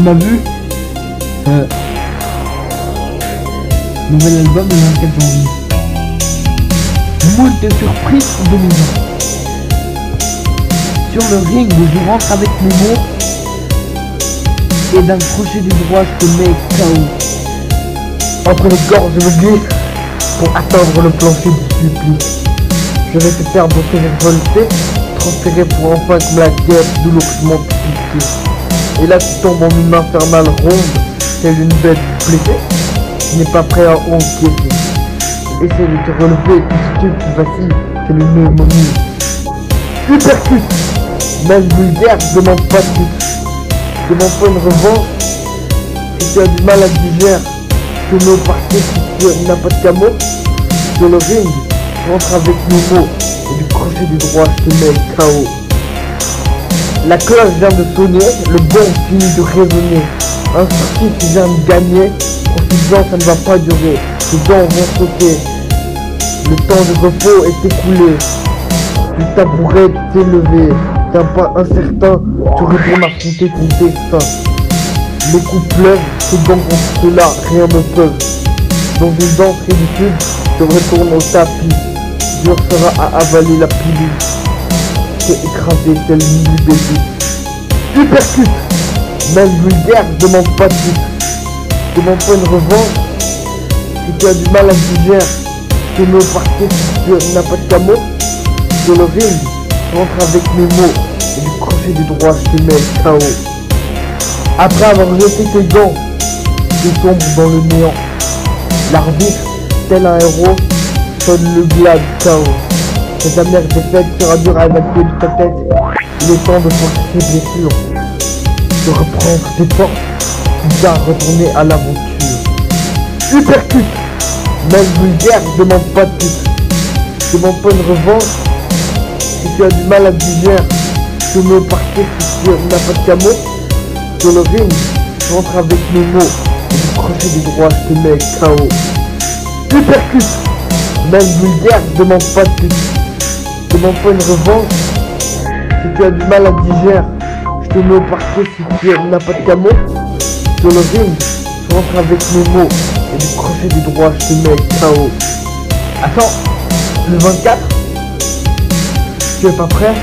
tu m'as vu euh, Nouvel album le 24 janvier. Moult de surprises pour 2020. Sur le ring, je rentre avec mes mots. Et d'un crochet du droit, je te mets KO. Entre les gorges, je me glisse pour atteindre le plancher du supplice. Je vais te faire bosser les volontés, transférer pour enfin comme la guerre douloureusement piquée. Et là tu tombes en une infernale ronde, telle une bête blessée, qui n'est pas prêt à encaisser. Essaye de te relever, puisque tu vacilles, c'est une pneumonie. Supercute Même vulgaire, demande pas de demande pas une revanche. Si tu as du mal à digérer, je me parquet si tu n'as pas de camo. Sur le ring, rentre avec mes mots et du crochet du droit, je te mets KO. La cloche vient de sonner, le bon finit de résonner. Un souci qui vient de gagner, profitant, ça ne va pas durer. Les dents vont sauter. Le temps de repos est écoulé. Du tabouret t'es levé. D'un pas incertain, tu retournes affronter ton destin. Les coups pleuvent, ce gants contre cela, rien ne peut. Dans une danse ridicule, je retourne au tapis. Dur sera à avaler la pilule. Écrasé tel une bébé. Supercute Même vulgaire, demande pas de. Je demande pas une revanche. Si tu as du mal à digérer, je me parquet tu n'as pas de camo. Sur le rentre avec mes mots. Et du crochet du droit, je te mets. Après avoir jeté tes gants, tu tombes dans le néant. L'arbitre, tel un héros, sonne le glade KO. Cette amère défaite sera dure à évacuer de ta tête. Il est temps de penser tes blessures, de reprendre tes forces, tard retourner à l'aventure. Supercute Même vulgaire, je demande pas de plus. Je demande pas une revanche. Si tu as du mal à digérer, je me parquet si tu n'as pas de camo. Sur le ring, je rentre avec mes mots. Et crochet du droit, je te mets KO. Supercute Même vulgaire, je demande pas de plus. Demande pas une revanche. Si tu as du mal à digérer, je te mets au parquet si tu n'as pas de camo. Sur le je rentre avec mes mots. Et du crochet du droit, je te mets KO. Attends, le 24 Tu es pas prêt?